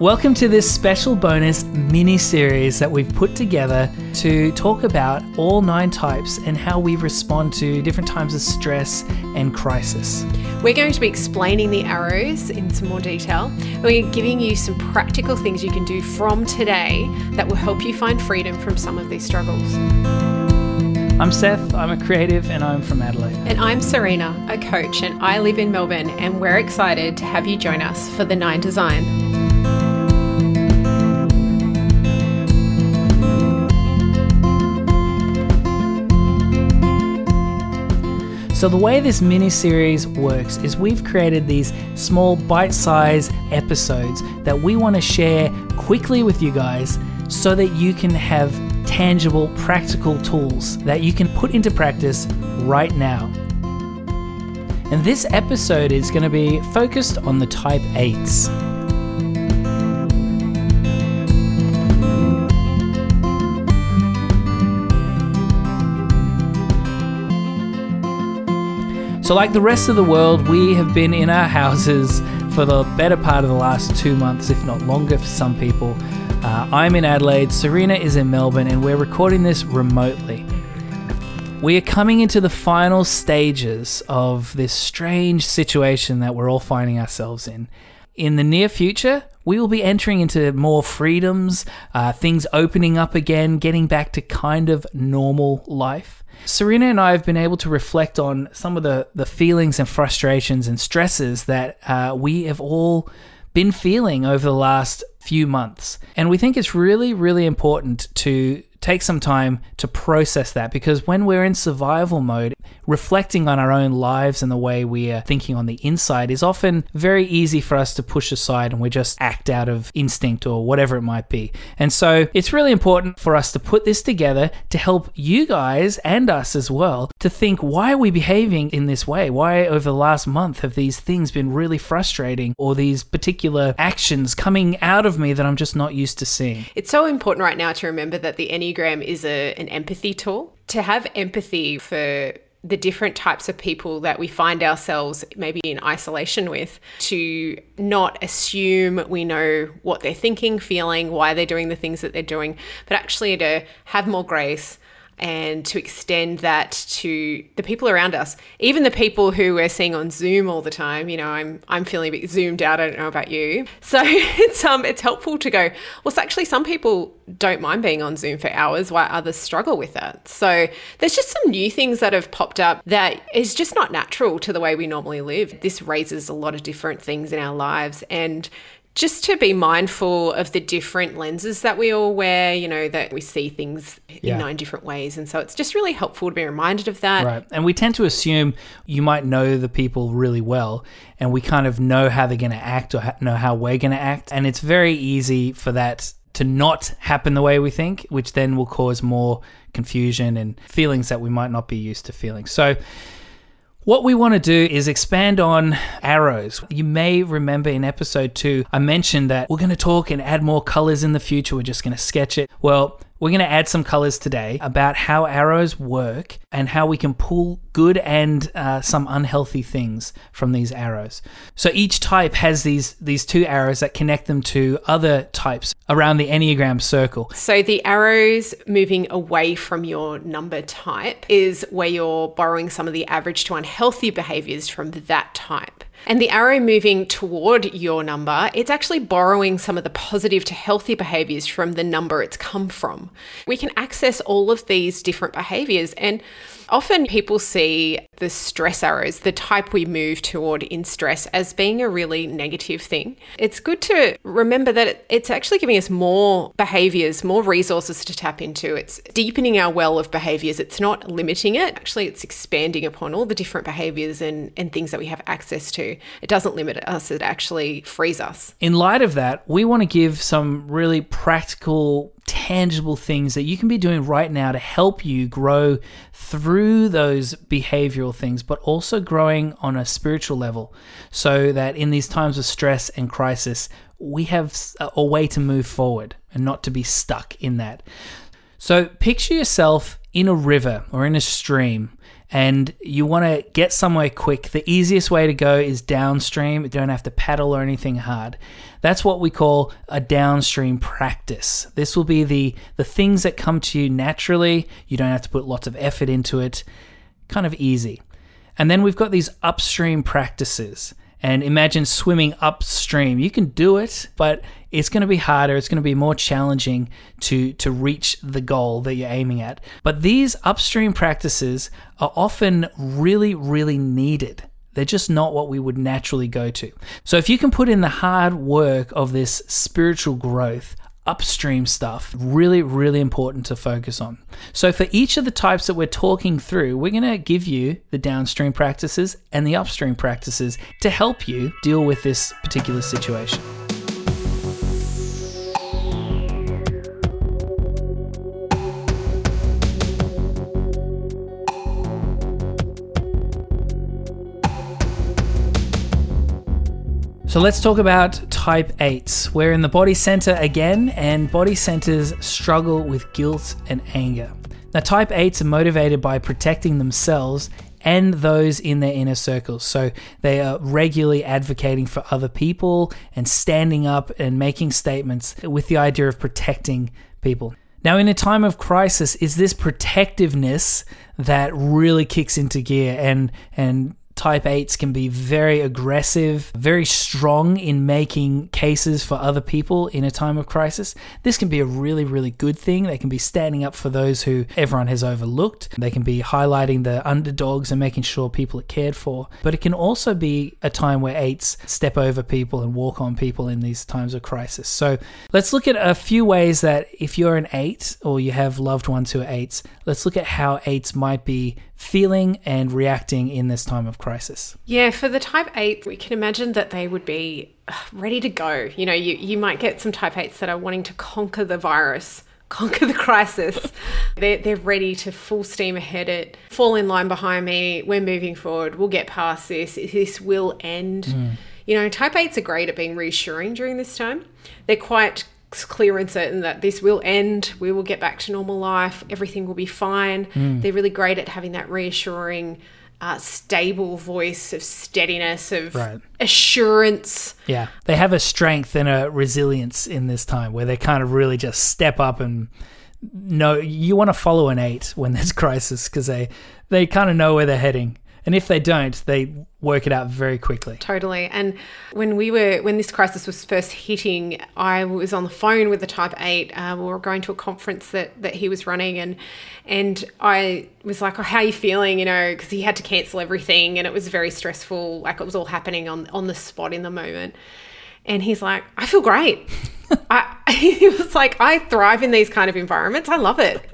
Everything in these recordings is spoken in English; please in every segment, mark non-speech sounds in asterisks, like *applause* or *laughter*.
Welcome to this special bonus mini series that we've put together to talk about all nine types and how we respond to different times of stress and crisis. We're going to be explaining the arrows in some more detail. We're giving you some practical things you can do from today that will help you find freedom from some of these struggles. I'm Seth, I'm a creative, and I'm from Adelaide. And I'm Sarina, a coach, and I live in Melbourne, and we're excited to have you join us for the Nine Design. So, the way this mini series works is we've created these small bite sized episodes that we want to share quickly with you guys so that you can have tangible, practical tools that you can put into practice right now. And this episode is going to be focused on the type 8s. So, like the rest of the world, we have been in our houses for the better part of the last two months, if not longer for some people. Uh, I'm in Adelaide, Sarina is in Melbourne, and we're recording this remotely. We are coming into the final stages of this strange situation that we're all finding ourselves in. In the near future, we will be entering into more freedoms, uh, things opening up again, getting back to kind of normal life. Sarina and I have been able to reflect on some of the, the feelings and frustrations and stresses that uh, we have all been feeling over the last few months. And we think it's really, really important to take some time to process that because when we're in survival mode, reflecting on our own lives and the way we are thinking on the inside is often very easy for us to push aside and we just act out of instinct or whatever it might be. And so it's really important for us to put this together to help you guys and us as well to think why are we behaving in this way? Why over the last month have these things been really frustrating or these particular actions coming out of me that I'm just not used to seeing? It's so important right now to remember that the Enneagram is a, an empathy tool. To have empathy for the different types of people that we find ourselves maybe in isolation with to not assume we know what they're thinking, feeling, why they're doing the things that they're doing, but actually to have more grace, and to extend that to the people around us, even the people who we're seeing on Zoom all the time. You know, I'm I'm feeling a bit zoomed out. I don't know about you, *laughs* so it's um it's helpful to go. Well, actually, some people don't mind being on Zoom for hours, while others struggle with that. So there's just some new things that have popped up that is just not natural to the way we normally live. This raises a lot of different things in our lives and just to be mindful of the different lenses that we all wear, you know, that we see things yeah. in nine different ways. And so it's just really helpful to be reminded of that. Right. And we tend to assume you might know the people really well and we kind of know how they're going to act or know how we're going to act. And it's very easy for that to not happen the way we think, which then will cause more confusion and feelings that we might not be used to feeling. So, what we want to do is expand on arrows. You may remember in episode two, I mentioned that we're going to talk and add more colors in the future. We're just going to sketch it. Well, we're going to add some colors today about how arrows work and how we can pull good and uh, some unhealthy things from these arrows. So each type has these these two arrows that connect them to other types around the Enneagram circle. So the arrows moving away from your number type is where you're borrowing some of the average to unhealthy behaviors from that type. And the arrow moving toward your number, it's actually borrowing some of the positive to healthy behaviors from the number it's come from. We can access all of these different behaviors and Often people see the stress arrows, the type we move toward in stress, as being a really negative thing. It's good to remember that it's actually giving us more behaviors, more resources to tap into. It's deepening our well of behaviors. It's not limiting it. Actually, it's expanding upon all the different behaviors and, and things that we have access to. It doesn't limit us, it actually frees us. In light of that, we want to give some really practical tangible things that you can be doing right now to help you grow through those behavioral things, but also growing on a spiritual level so that in these times of stress and crisis, we have a way to move forward and not to be stuck in that. So picture yourself in a river or in a stream and you want to get somewhere quick, the easiest way to go is downstream. You don't have to paddle or anything hard. That's what we call a downstream practice. This will be the the things that come to you naturally. You don't have to put lots of effort into it. Kind of easy. And then we've got these upstream practices. And imagine swimming upstream. You can do it, but it's going to be harder. It's going to be more challenging to, to reach the goal that you're aiming at. But these upstream practices are often really, really needed. They're just not what we would naturally go to. So if you can put in the hard work of this spiritual growth, upstream stuff, really, really important to focus on. So, for each of the types that we're talking through, we're going to give you the downstream practices and the upstream practices to help you deal with this particular situation. So let's talk about type 8s. We're in the body center again, and body centers struggle with guilt and anger. Now, type 8s are motivated by protecting themselves and those in their inner circles. So they are regularly advocating for other people and standing up and making statements with the idea of protecting people. Now, in a time of crisis, is this protectiveness that really kicks into gear and and type 8s can be very aggressive, very strong in making cases for other people in a time of crisis. This can be a really, really good thing. They can be standing up for those who everyone has overlooked. They can be highlighting the underdogs and making sure people are cared for. But it can also be a time where 8s step over people and walk on people in these times of crisis. So let's look at a few ways that if you're an 8 or you have loved ones who are 8s, let's look at how 8s might be feeling and reacting in this time of crisis? Yeah, for the type 8, we can imagine that they would be uh, ready to go. You know, you, you might get some type 8s that are wanting to conquer the virus. *laughs* Conquer the crisis. *laughs* they're, they're ready to full steam ahead it, fall in line behind me. We're moving forward. We'll get past this. This will end. Mm. You know, type 8s are great at being reassuring during this time. They're quite clear and certain that this will end, we will get back to normal life, everything will be fine. Mm. They're really great at having that reassuring, uh, stable voice of steadiness, of right. assurance. Yeah, they have a strength and a resilience in this time where they kind of really just step up and know you want to follow an eight when there's *laughs* crisis because they they kind of know where they're heading and if they don't, they work it out very quickly. Totally. And when we were when this crisis was first hitting, I was on the phone with the Type Eight. Uh, we were going to a conference that that he was running, and and I was like, oh, "How are you feeling?" You know, because he had to cancel everything, and it was very stressful. Like it was all happening on on the spot in the moment. And he's like, "I feel great." *laughs* I, *laughs* he was like, "I thrive in these kind of environments. I love it."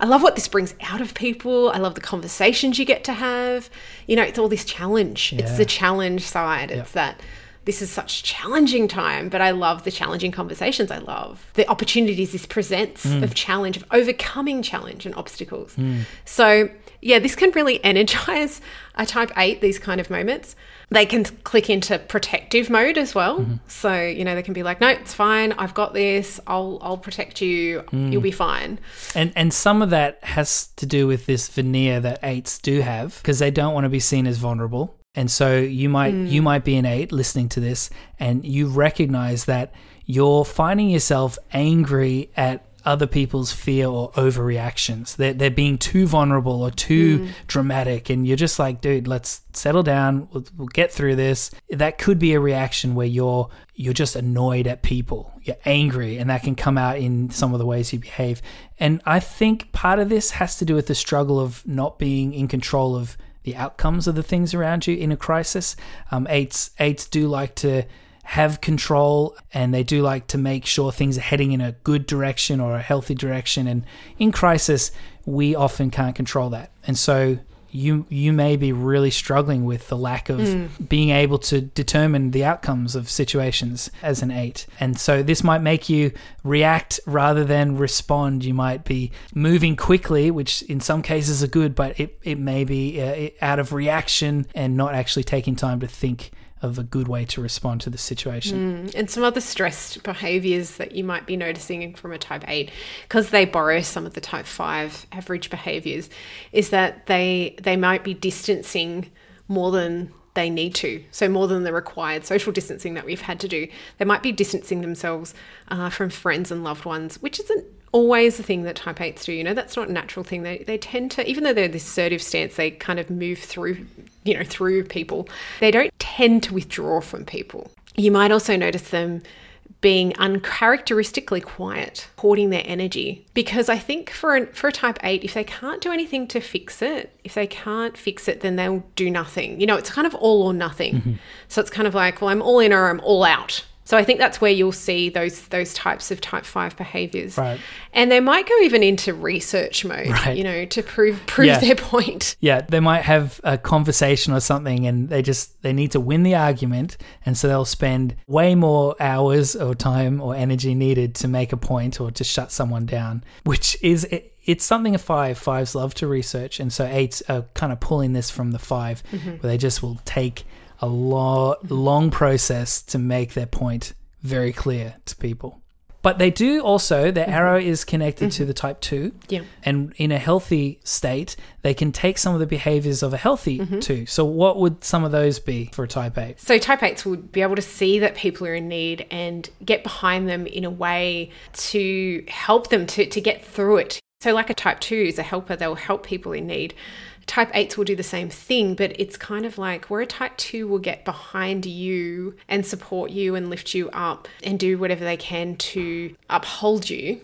I love what this brings out of people. I love the conversations you get to have. You know, it's all this challenge. Yeah. It's the challenge side. It's that this is such challenging time, but I love the challenging conversations. I love the opportunities this presents mm. of challenge, of overcoming challenge and obstacles. Mm. So, yeah, this can really *laughs* energize a type eight, these kind of moments. They can click into protective mode as well. Mm-hmm. So, you know, they can be like, no, it's fine. I've got this. I'll, I'll protect you. Mm. You'll be fine. And, and some of that has to do with this veneer that eights do have because they don't want to be seen as vulnerable. And so you might mm. you might be an eight listening to this and you recognize that you're finding yourself angry at other people's fear or overreactions. They're, they're being too vulnerable or too mm. dramatic. And you're just like, dude, let's settle down. We'll, we'll, get through this. That could be a reaction where you're, you're just annoyed at people. You're angry and that can come out in some of the ways you behave. And I think part of this has to do with the struggle of not being in control of the outcomes of the things around you in a crisis. Um, eights, eights do like to have control and they do like to make sure things are heading in a good direction or a healthy direction. And in crisis, we often can't control that. And so you you may be really struggling with the lack of mm. being able to determine the outcomes of situations as an 8 and so this might make you react rather than respond you might be moving quickly which in some cases are good but it, it may be uh, out of reaction and not actually taking time to think of a good way to respond to the situation. Mm. And some other stressed behaviors that you might be noticing from a type 8 because they borrow some of the type 5 average behaviors is that they they might be distancing more than they need to. So, more than the required social distancing that we've had to do. They might be distancing themselves uh, from friends and loved ones, which isn't always the thing that type 8s do. You know, that's not a natural thing. They, they tend to, even though they're this assertive stance, they kind of move through, you know, through people. They don't tend to withdraw from people. You might also notice them being uncharacteristically quiet, hoarding their energy. Because I think for a, for a type 8, if they can't do anything to fix it, if they can't fix it, then they'll do nothing. You know, it's kind of all or nothing. Mm-hmm. So it's kind of like, well, I'm all in or I'm all out. So I think that's where you'll see those those types of type five behaviors. Right. And they might go even into research mode, right. you know, to prove prove yeah. their point. Yeah, they might have a conversation or something and they just they need to win the argument and so they'll spend way more hours or time or energy needed to make a point or to shut someone down, which is it, it's something a five fives love to research, and so eights are kind of pulling this from the 5 mm-hmm. where they just will take a long, long process to make their point very clear to people. But they do also, their mm-hmm. arrow is connected mm-hmm. to the type 2. Yeah. And in a healthy state, they can take some of the behaviors of a healthy mm-hmm. 2. So, what would some of those be for a type 8? So, type 8s would be able to see that people are in need and get behind them in a way to help them to, to get through it. So, like a type 2 is a helper, they'll help people in need type 8s will do the same thing, but it's kind of like where a type 2 will get behind you and support you and lift you up and do whatever they can to uphold you.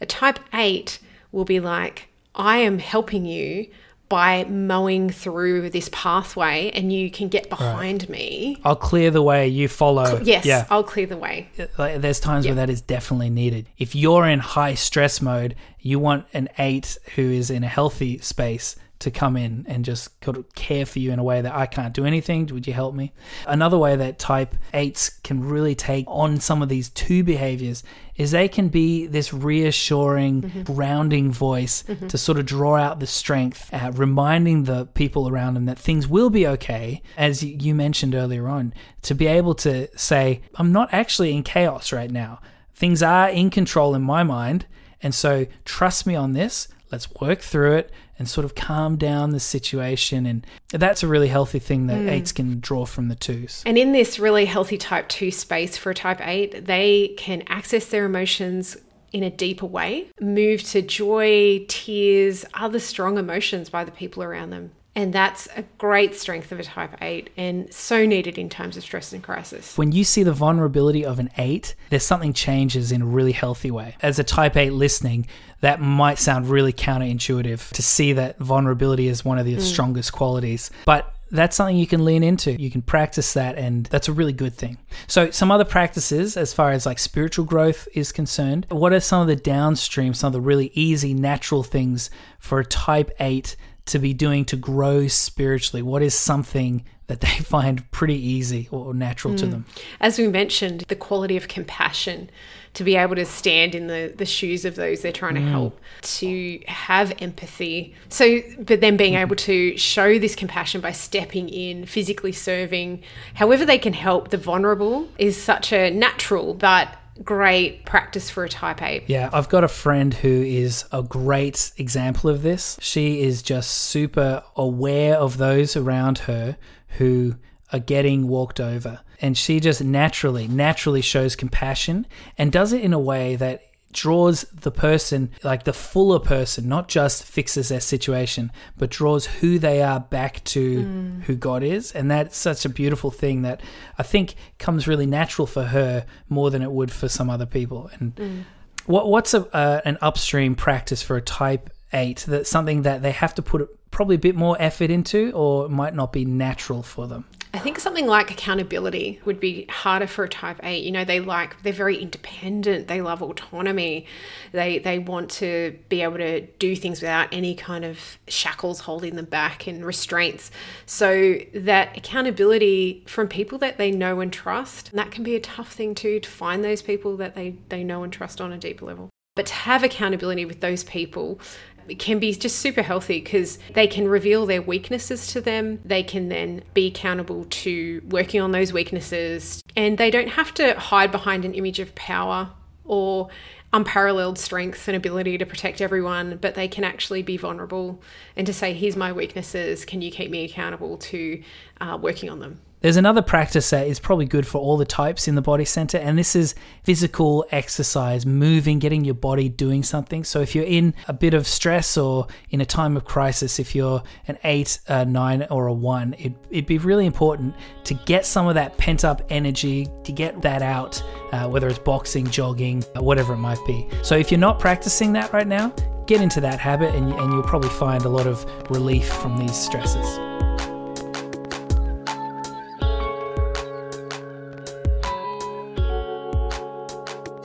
A type 8 will be like, I am helping you by mowing through this pathway and you can get behind right. me. I'll clear the way, you follow. yes, yeah. I'll clear the way. There's times yep. where that is definitely needed. If you're in high stress mode, you want an 8 who is in a healthy space to come in and just care for you in a way that I can't do anything. Would you help me? Another way that type 8s can really take on some of these two behaviors is they can be this reassuring, mm-hmm. grounding voice mm-hmm. to sort of draw out the strength, uh, reminding the people around them that things will be okay. As you mentioned earlier on, to be able to say, I'm not actually in chaos right now. Things are in control in my mind. And so trust me on this. Let's work through it and sort of calm down the situation. And that's a really healthy thing that mm. eights can draw from the twos. And in this really healthy type two space for a type eight, they can access their emotions in a deeper way, move to joy, tears, other strong emotions by the people around them. And that's a great strength of a type 8 and so needed in times of stress and crisis. When you see the vulnerability of an 8, there's something changes in a really healthy way. As a type 8 listening, that might sound really counterintuitive to see that vulnerability is one of the mm. strongest qualities. But that's something you can lean into. You can practice that, and that's a really good thing. So, some other practices as far as like spiritual growth is concerned, what are some of the downstream, some of the really easy, natural things for a type 8 to be doing to grow spiritually? What is something that they *laughs* find pretty easy or natural mm. to them? As we mentioned, the quality of compassion to be able to stand in the, the shoes of those they're trying to mm. help, to have empathy. So, but then being able to show this compassion by stepping in, physically serving, however they can help the vulnerable is such a natural but great practice for a type 8. Yeah, I've got a friend who is a great example of this. She is just super aware of those around her who are getting walked over. And she just naturally, naturally shows compassion and does it in a way that draws the person, like the fuller person, not just fixes their situation, but draws who they are back to mm. who God is. And that's such a beautiful thing that I think comes really natural for her more than it would for some other people. And mm. what, what's a, uh, an upstream practice for a type eight? That's something that they have to put probably a bit more effort into or might not be natural for them. I think something like accountability would be harder for a type 8. You know, they like they're very independent, they love autonomy. They they want to be able to do things without any kind of shackles holding them back and restraints. So that accountability from people that they know and trust, that can be a tough thing too to find those people that they they know and trust on a deeper level. But to have accountability with those people can be just super healthy because they can reveal their weaknesses to them. They can then be accountable to working on those weaknesses. And they don't have to hide behind an image of power or unparalleled strength and ability to protect everyone, but they can actually be vulnerable and to say, here's my weaknesses. Can you keep me accountable to uh, working on them? There's another practice that is probably good for all the types in the body center, and this is physical exercise, moving, getting your body doing something. So, if you're in a bit of stress or in a time of crisis, if you're an eight, a nine, or a one, it, would be really important to get some of that pent up energy, to get that out, uh, whether it's boxing, jogging, uh, whatever it might be. So, if you're not practicing that right now, get into that habit, and, and you'll probably find a lot of relief from these stresses.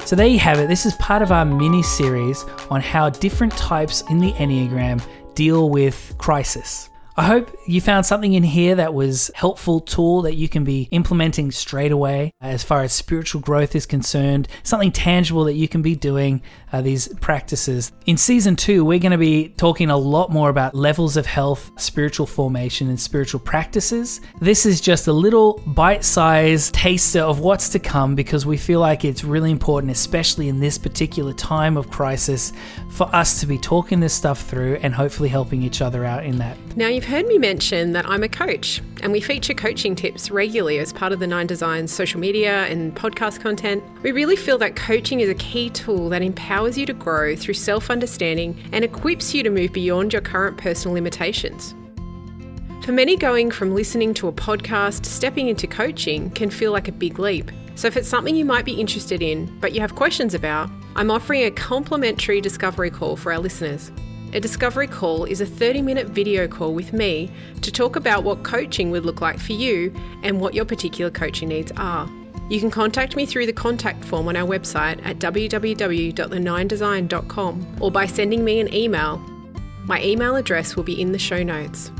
So there you have it. This is part of our mini series on how different types in the Enneagram deal with crisis. I hope you found something in here that was helpful tool that you can be implementing straight away as far as spiritual growth is concerned, something tangible that you can be doing uh, these practices. In season 2, we're going to be talking a lot more about levels of health, spiritual formation and spiritual practices. This is just a little bite-sized taster of what's to come because we feel like it's really important especially in this particular time of crisis for us to be talking this stuff through and hopefully helping each other out in that. Now you've heard me mention that I'm a coach, and we feature coaching tips regularly as part of the Nine Designs social media and podcast content. We really feel that coaching is a key tool that empowers you to grow through self understanding and equips you to move beyond your current personal limitations. For many, going from listening to a podcast to stepping into coaching can feel like a big leap. So, if it's something you might be interested in but you have questions about, I'm offering a complimentary discovery call for our listeners. A discovery call is a 30 minute video call with me to talk about what coaching would look like for you and what your particular coaching needs are. You can contact me through the contact form on our website at www.the9design.com or by sending me an email. My email address will be in the show notes.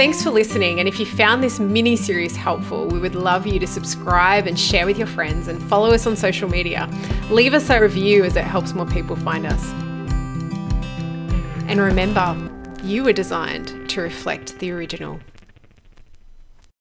Thanks for listening. And if you found this mini series helpful, we would love you to subscribe and share with your friends and follow us on social media. Leave us a review as it helps more people find us. And remember, you were designed to reflect the original.